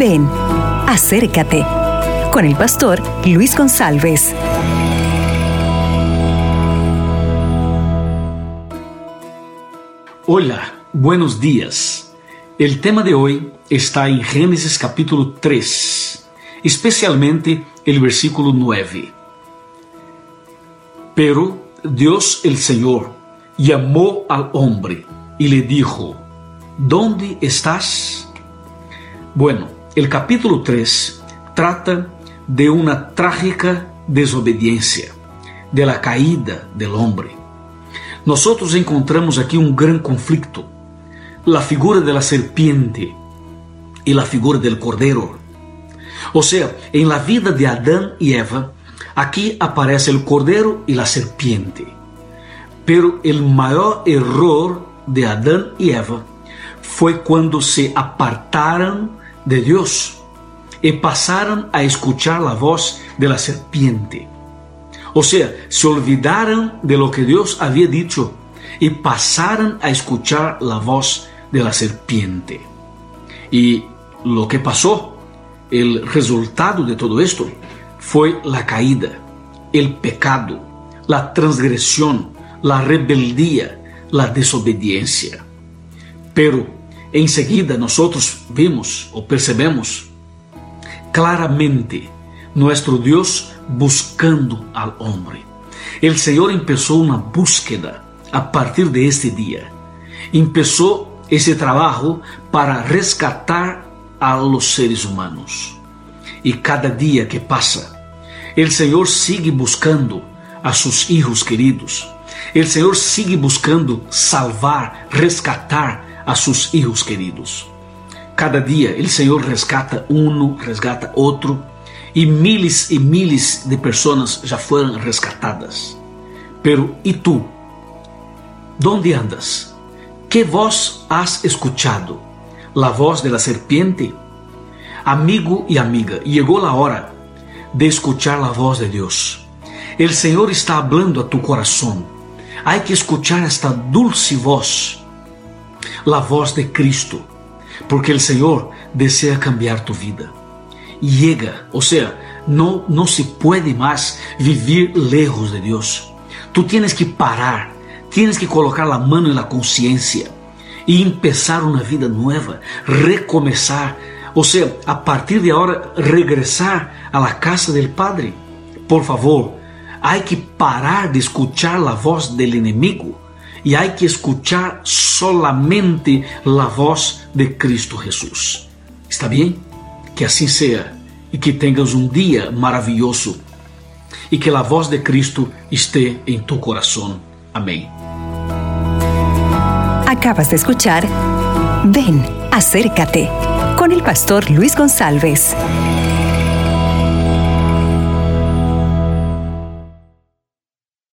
Ven, acércate con el pastor Luis González. Hola, buenos días. El tema de hoy está en Génesis capítulo 3, especialmente el versículo 9. Pero Dios el Señor llamó al hombre y le dijo, ¿dónde estás? Bueno, el capítulo 3 trata de una trágica desobediencia, de la caída del hombre. Nosotros encontramos aquí un gran conflicto, la figura de la serpiente y la figura del cordero. O sea, en la vida de Adán y Eva, aquí aparece el cordero y la serpiente. Pero el mayor error de Adán y Eva fue cuando se apartaron de Dios y pasaron a escuchar la voz de la serpiente. O sea, se olvidaron de lo que Dios había dicho y pasaron a escuchar la voz de la serpiente. Y lo que pasó, el resultado de todo esto, fue la caída, el pecado, la transgresión, la rebeldía, la desobediencia. Pero enseguida nosotros vimos o percebemos claramente nuestro Dios buscando al hombre. El Señor empezó una búsqueda a partir de este día. Empezó ese trabajo para rescatar a los seres humanos. Y cada día que pasa, el Señor sigue buscando a sus hijos queridos. El Señor sigue buscando salvar, rescatar a sus hijos queridos. Cada dia o Senhor resgata um, resgata outro, e miles e miles de pessoas já foram rescatadas. Pero e tu? Donde andas? Que voz has escuchado? La voz de la serpiente? Amigo e amiga, chegou a hora de escuchar a voz de Deus. O Senhor está hablando a tu coração. Há que escuchar esta dulce voz la voz de Cristo, porque el Señor desea cambiar tu vida. Llega, o sea, no, no se puede más vivir lejos de Dios. Tú tienes que parar, tienes que colocar la mano en la conciencia y empezar una vida nueva, recomenzar o sea, a partir de ahora regresar a la casa del Padre. Por favor, hay que parar de escuchar la voz del enemigo y hay que escuchar solamente la voz de Cristo Jesús. ¿Está bien? Que así sea y que tengas un día maravilloso y que la voz de Cristo esté en tu corazón. Amén. Acabas de escuchar Ven, acércate con el pastor Luis González.